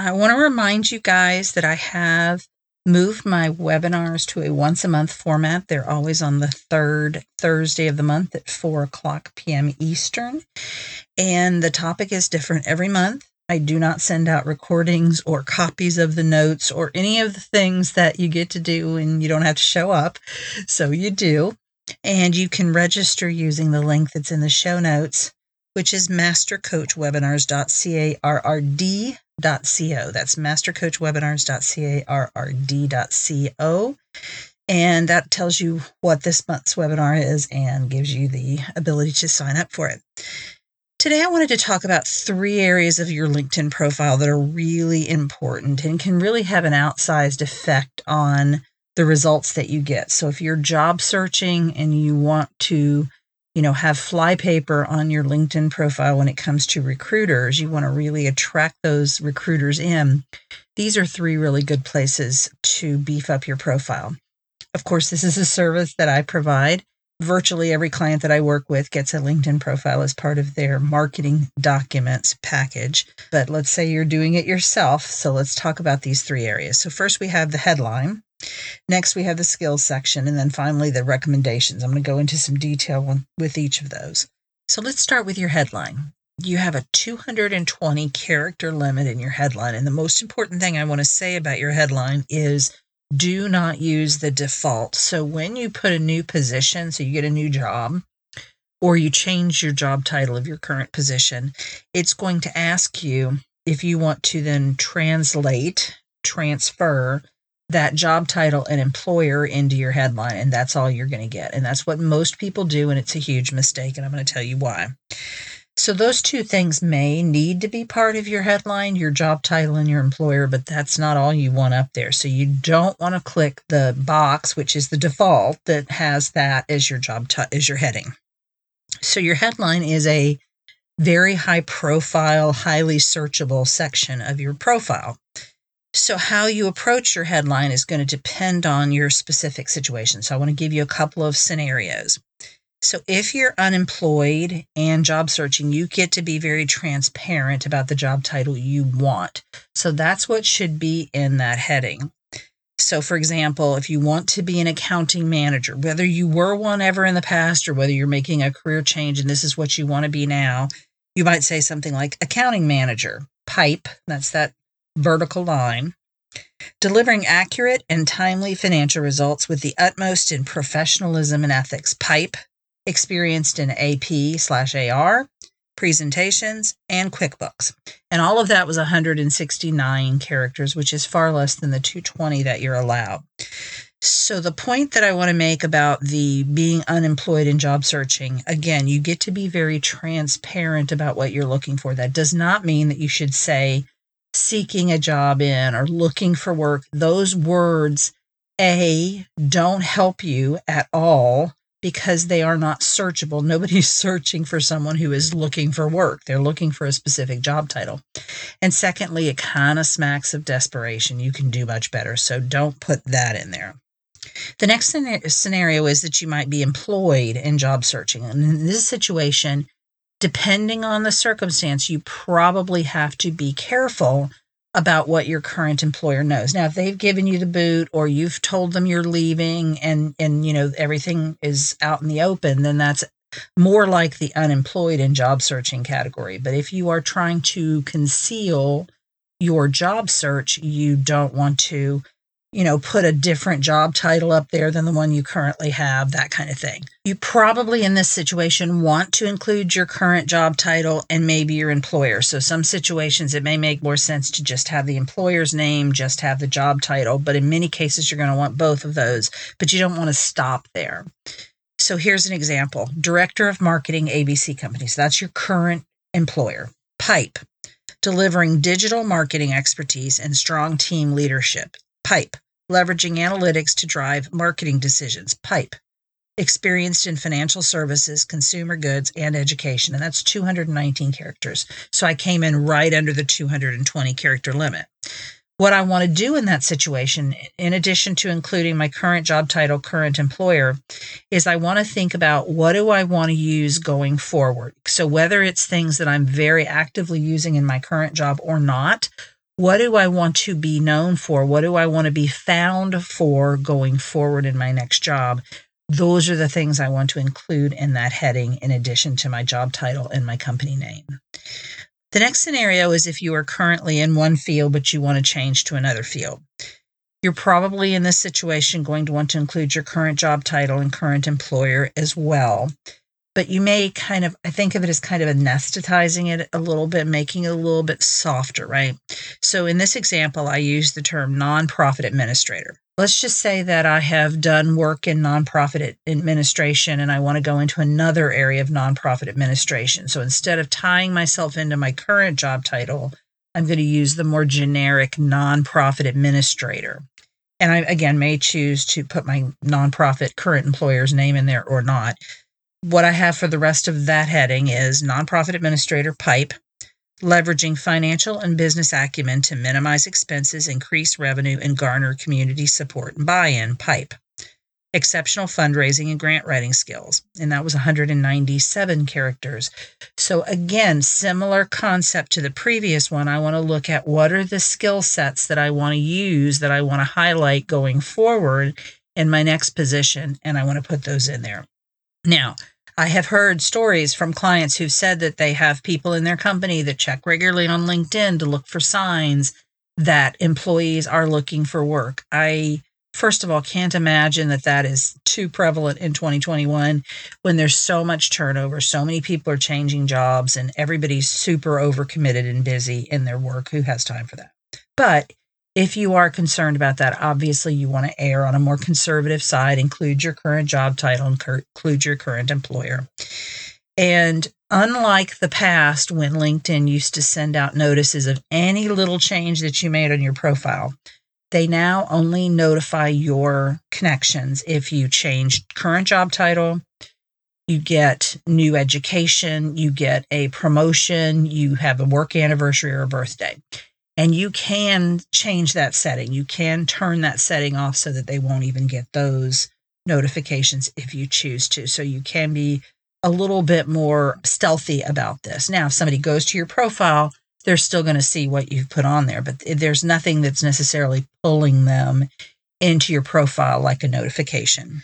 I want to remind you guys that I have moved my webinars to a once a month format. They're always on the third Thursday of the month at 4 o'clock p.m. Eastern. And the topic is different every month. I do not send out recordings or copies of the notes or any of the things that you get to do and you don't have to show up. So you do. And you can register using the link that's in the show notes, which is mastercoachwebinars.carrd.co. That's mastercoachwebinars.carrd.co. And that tells you what this month's webinar is and gives you the ability to sign up for it. Today, I wanted to talk about three areas of your LinkedIn profile that are really important and can really have an outsized effect on the results that you get. So if you're job searching and you want to, you know, have flypaper on your LinkedIn profile when it comes to recruiters, you want to really attract those recruiters in. These are three really good places to beef up your profile. Of course, this is a service that I provide. Virtually every client that I work with gets a LinkedIn profile as part of their marketing documents package. But let's say you're doing it yourself. So let's talk about these three areas. So, first, we have the headline. Next, we have the skills section, and then finally, the recommendations. I'm going to go into some detail with each of those. So, let's start with your headline. You have a 220 character limit in your headline. And the most important thing I want to say about your headline is do not use the default. So, when you put a new position, so you get a new job, or you change your job title of your current position, it's going to ask you if you want to then translate, transfer that job title and employer into your headline, and that's all you're going to get. And that's what most people do, and it's a huge mistake. And I'm going to tell you why. So, those two things may need to be part of your headline, your job title, and your employer, but that's not all you want up there. So, you don't want to click the box, which is the default, that has that as your job t- as your heading. So, your headline is a very high profile, highly searchable section of your profile. So, how you approach your headline is going to depend on your specific situation. So, I want to give you a couple of scenarios. So, if you're unemployed and job searching, you get to be very transparent about the job title you want. So, that's what should be in that heading. So, for example, if you want to be an accounting manager, whether you were one ever in the past or whether you're making a career change and this is what you want to be now, you might say something like accounting manager, pipe. That's that vertical line, delivering accurate and timely financial results with the utmost in professionalism and ethics. Pipe, experienced in AP slash AR, presentations, and QuickBooks. And all of that was 169 characters, which is far less than the 220 that you're allowed. So, the point that I want to make about the being unemployed and job searching again, you get to be very transparent about what you're looking for. That does not mean that you should say, seeking a job in or looking for work, those words, A, don't help you at all because they are not searchable. Nobody's searching for someone who is looking for work. They're looking for a specific job title. And secondly, it kind of smacks of desperation. You can do much better. So don't put that in there. The next scenario is that you might be employed in job searching. And in this situation, depending on the circumstance, you probably have to be careful about what your current employer knows. Now, if they've given you the boot or you've told them you're leaving and and you know everything is out in the open, then that's more like the unemployed and job searching category. But if you are trying to conceal your job search, you don't want to you know, put a different job title up there than the one you currently have, that kind of thing. You probably in this situation want to include your current job title and maybe your employer. So, some situations it may make more sense to just have the employer's name, just have the job title. But in many cases, you're going to want both of those, but you don't want to stop there. So, here's an example Director of Marketing, ABC Company. So, that's your current employer. Pipe, delivering digital marketing expertise and strong team leadership. Pipe, leveraging analytics to drive marketing decisions. Pipe, experienced in financial services, consumer goods, and education. And that's 219 characters. So I came in right under the 220 character limit. What I want to do in that situation, in addition to including my current job title, current employer, is I want to think about what do I want to use going forward. So whether it's things that I'm very actively using in my current job or not, what do I want to be known for? What do I want to be found for going forward in my next job? Those are the things I want to include in that heading in addition to my job title and my company name. The next scenario is if you are currently in one field but you want to change to another field. You're probably in this situation going to want to include your current job title and current employer as well but you may kind of i think of it as kind of anesthetizing it a little bit making it a little bit softer right? So in this example i use the term nonprofit administrator. Let's just say that i have done work in nonprofit administration and i want to go into another area of nonprofit administration. So instead of tying myself into my current job title i'm going to use the more generic nonprofit administrator. And I again may choose to put my nonprofit current employer's name in there or not what I have for the rest of that heading is nonprofit administrator pipe, leveraging financial and business acumen to minimize expenses, increase revenue, and garner community support and buy in pipe. Exceptional fundraising and grant writing skills. And that was 197 characters. So, again, similar concept to the previous one. I want to look at what are the skill sets that I want to use, that I want to highlight going forward in my next position. And I want to put those in there. Now, I have heard stories from clients who've said that they have people in their company that check regularly on LinkedIn to look for signs that employees are looking for work. I, first of all, can't imagine that that is too prevalent in 2021 when there's so much turnover, so many people are changing jobs, and everybody's super overcommitted and busy in their work. Who has time for that? But if you are concerned about that, obviously you want to err on a more conservative side, include your current job title, include your current employer. And unlike the past when LinkedIn used to send out notices of any little change that you made on your profile, they now only notify your connections if you change current job title, you get new education, you get a promotion, you have a work anniversary or a birthday. And you can change that setting. You can turn that setting off so that they won't even get those notifications if you choose to. So you can be a little bit more stealthy about this. Now, if somebody goes to your profile, they're still going to see what you've put on there, but there's nothing that's necessarily pulling them into your profile like a notification.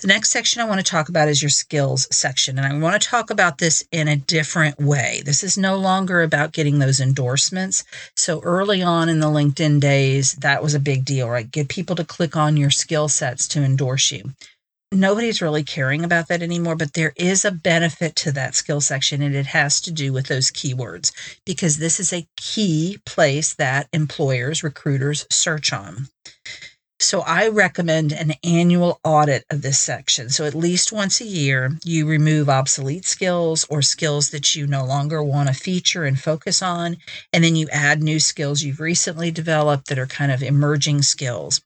The next section I want to talk about is your skills section. And I want to talk about this in a different way. This is no longer about getting those endorsements. So early on in the LinkedIn days, that was a big deal, right? Get people to click on your skill sets to endorse you. Nobody's really caring about that anymore, but there is a benefit to that skill section, and it has to do with those keywords because this is a key place that employers, recruiters search on. So I recommend an annual audit of this section. So at least once a year, you remove obsolete skills or skills that you no longer want to feature and focus on. And then you add new skills you've recently developed that are kind of emerging skills.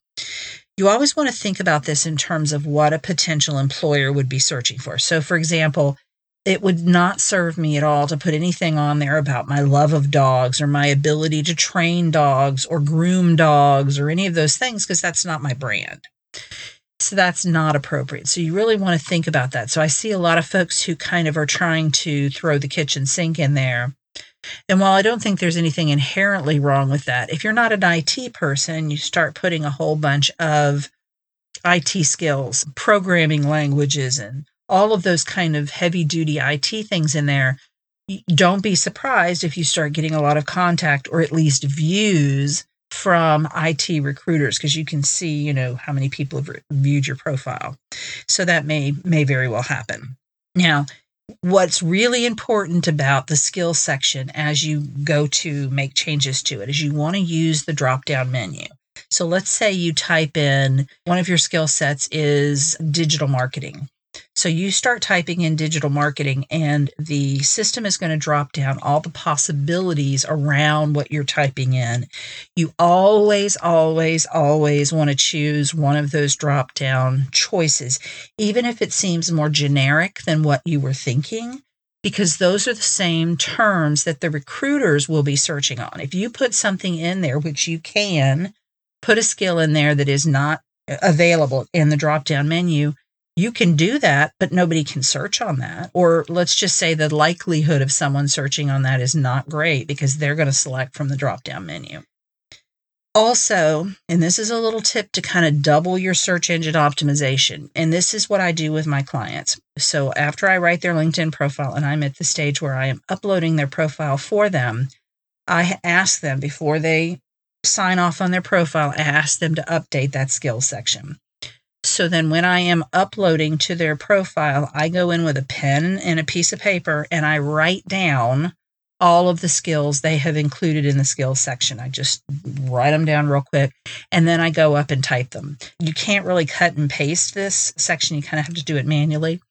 You always want to think about this in terms of what a potential employer would be searching for. So, for example, it would not serve me at all to put anything on there about my love of dogs or my ability to train dogs or groom dogs or any of those things because that's not my brand. So that's not appropriate. So you really want to think about that. So I see a lot of folks who kind of are trying to throw the kitchen sink in there. And while I don't think there's anything inherently wrong with that, if you're not an IT person, you start putting a whole bunch of IT skills, programming languages, and all of those kind of heavy duty IT things in there, don't be surprised if you start getting a lot of contact or at least views from IT recruiters because you can see, you know, how many people have viewed your profile. So that may may very well happen. Now, what's really important about the skills section as you go to make changes to it is you want to use the drop down menu. So let's say you type in one of your skill sets is digital marketing. So you start typing in digital marketing, and the system is going to drop down all the possibilities around what you're typing in. You always, always, always want to choose one of those drop down choices, even if it seems more generic than what you were thinking because those are the same terms that the recruiters will be searching on. If you put something in there, which you can put a skill in there that is not available in the drop down menu, you can do that, but nobody can search on that. Or let's just say the likelihood of someone searching on that is not great because they're going to select from the drop down menu. Also, and this is a little tip to kind of double your search engine optimization. And this is what I do with my clients. So, after I write their LinkedIn profile and I'm at the stage where I am uploading their profile for them, I ask them before they sign off on their profile, I ask them to update that skills section. So then when I am uploading to their profile, I go in with a pen and a piece of paper and I write down all of the skills they have included in the skills section. I just write them down real quick and then I go up and type them. You can't really cut and paste this section, you kind of have to do it manually.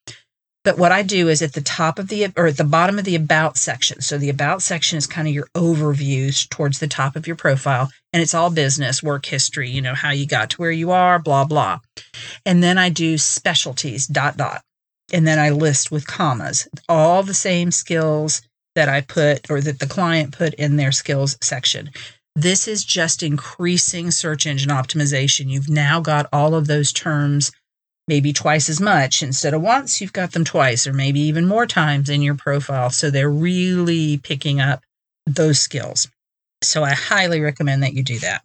But what I do is at the top of the or at the bottom of the about section. So the about section is kind of your overviews towards the top of your profile and it's all business, work history, you know, how you got to where you are, blah blah. And then I do specialties dot dot. And then I list with commas all the same skills that I put or that the client put in their skills section. This is just increasing search engine optimization. You've now got all of those terms maybe twice as much. Instead of once, you've got them twice or maybe even more times in your profile. So they're really picking up those skills. So I highly recommend that you do that.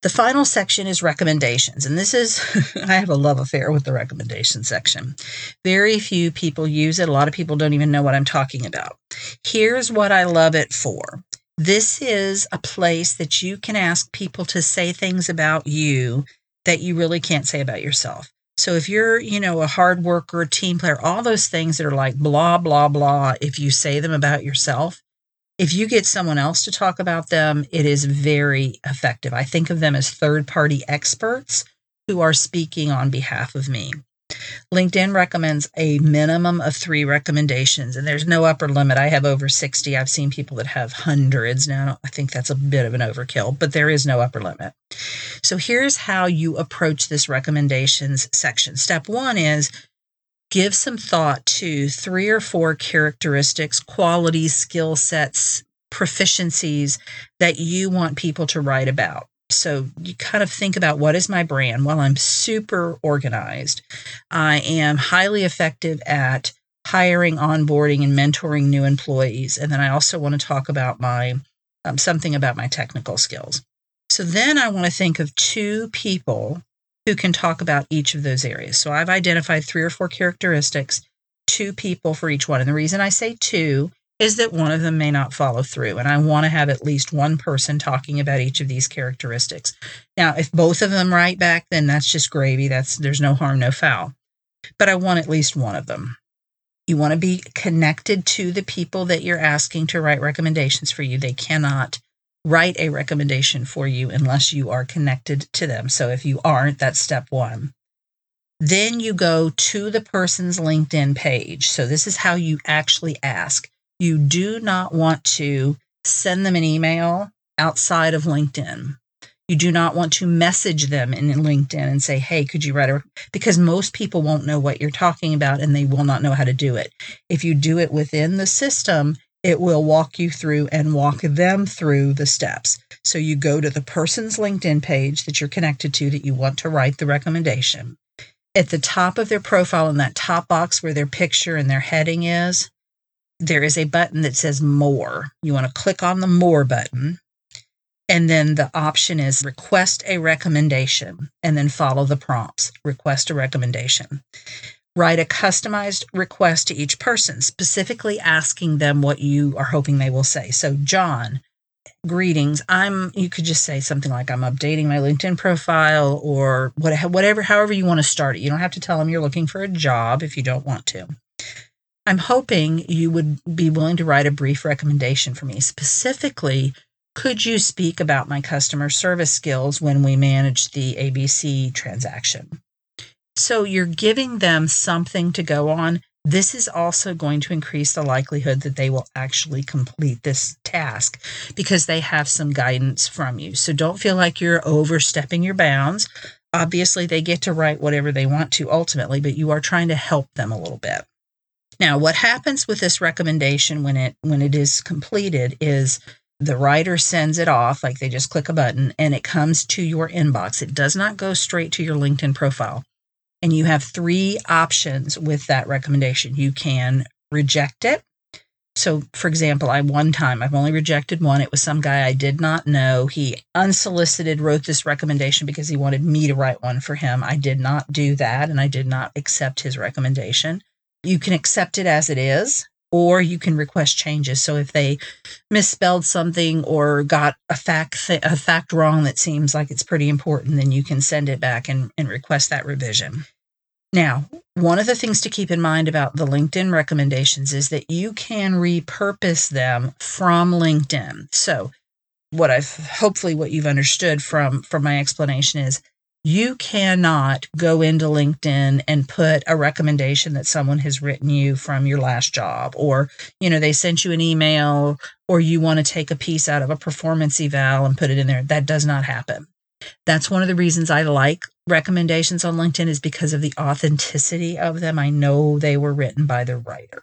The final section is recommendations. And this is, I have a love affair with the recommendation section. Very few people use it. A lot of people don't even know what I'm talking about. Here's what I love it for this is a place that you can ask people to say things about you that you really can't say about yourself. So if you're, you know, a hard worker, team player, all those things that are like blah, blah, blah, if you say them about yourself, if you get someone else to talk about them, it is very effective. I think of them as third party experts who are speaking on behalf of me. LinkedIn recommends a minimum of three recommendations, and there's no upper limit. I have over 60. I've seen people that have hundreds now. I think that's a bit of an overkill, but there is no upper limit. So here's how you approach this recommendations section. Step one is give some thought to three or four characteristics, qualities, skill sets, proficiencies that you want people to write about. So you kind of think about what is my brand? Well, I'm super organized. I am highly effective at hiring, onboarding, and mentoring new employees. And then I also want to talk about my um, something about my technical skills. So then I want to think of two people who can talk about each of those areas. So I've identified three or four characteristics, two people for each one. And the reason I say two is that one of them may not follow through. And I want to have at least one person talking about each of these characteristics. Now, if both of them write back, then that's just gravy. That's there's no harm, no foul. But I want at least one of them. You want to be connected to the people that you're asking to write recommendations for you. They cannot write a recommendation for you unless you are connected to them. So if you aren't, that's step one. Then you go to the person's LinkedIn page. So this is how you actually ask. You do not want to send them an email outside of LinkedIn. You do not want to message them in LinkedIn and say, Hey, could you write a, because most people won't know what you're talking about and they will not know how to do it. If you do it within the system, it will walk you through and walk them through the steps. So you go to the person's LinkedIn page that you're connected to that you want to write the recommendation. At the top of their profile, in that top box where their picture and their heading is, there is a button that says More. You want to click on the More button. And then the option is request a recommendation and then follow the prompts. Request a recommendation write a customized request to each person, specifically asking them what you are hoping they will say. So, John, greetings, I'm you could just say something like I'm updating my LinkedIn profile or whatever however you want to start it. You don't have to tell them you're looking for a job if you don't want to. I'm hoping you would be willing to write a brief recommendation for me. Specifically, could you speak about my customer service skills when we manage the ABC transaction? So you're giving them something to go on. This is also going to increase the likelihood that they will actually complete this task because they have some guidance from you. So don't feel like you're overstepping your bounds. Obviously, they get to write whatever they want to ultimately, but you are trying to help them a little bit. Now, what happens with this recommendation when it when it is completed is the writer sends it off like they just click a button and it comes to your inbox. It does not go straight to your LinkedIn profile. And you have three options with that recommendation. You can reject it. So, for example, I one time, I've only rejected one. It was some guy I did not know. He unsolicited wrote this recommendation because he wanted me to write one for him. I did not do that and I did not accept his recommendation. You can accept it as it is, or you can request changes. So if they misspelled something or got a fact th- a fact wrong that seems like it's pretty important, then you can send it back and, and request that revision. Now, one of the things to keep in mind about the LinkedIn recommendations is that you can repurpose them from LinkedIn. So, what I've hopefully what you've understood from from my explanation is you cannot go into LinkedIn and put a recommendation that someone has written you from your last job, or, you know, they sent you an email, or you want to take a piece out of a performance eval and put it in there. That does not happen. That's one of the reasons I like recommendations on LinkedIn is because of the authenticity of them. I know they were written by the writer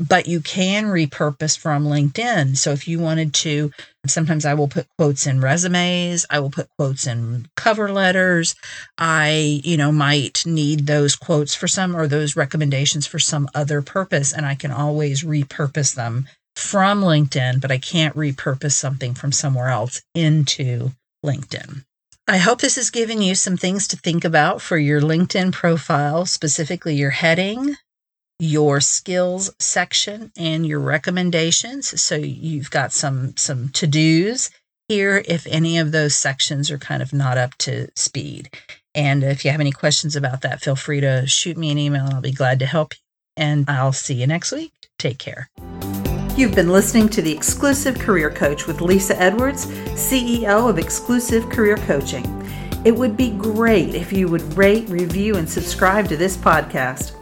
but you can repurpose from LinkedIn. So if you wanted to, sometimes I will put quotes in resumes, I will put quotes in cover letters. I, you know, might need those quotes for some or those recommendations for some other purpose, and I can always repurpose them from LinkedIn, but I can't repurpose something from somewhere else into LinkedIn. I hope this has given you some things to think about for your LinkedIn profile, specifically your heading, your skills section and your recommendations. So you've got some some to-dos here if any of those sections are kind of not up to speed. And if you have any questions about that, feel free to shoot me an email and I'll be glad to help you. And I'll see you next week. Take care. You've been listening to the Exclusive Career Coach with Lisa Edwards, CEO of Exclusive Career Coaching. It would be great if you would rate, review, and subscribe to this podcast.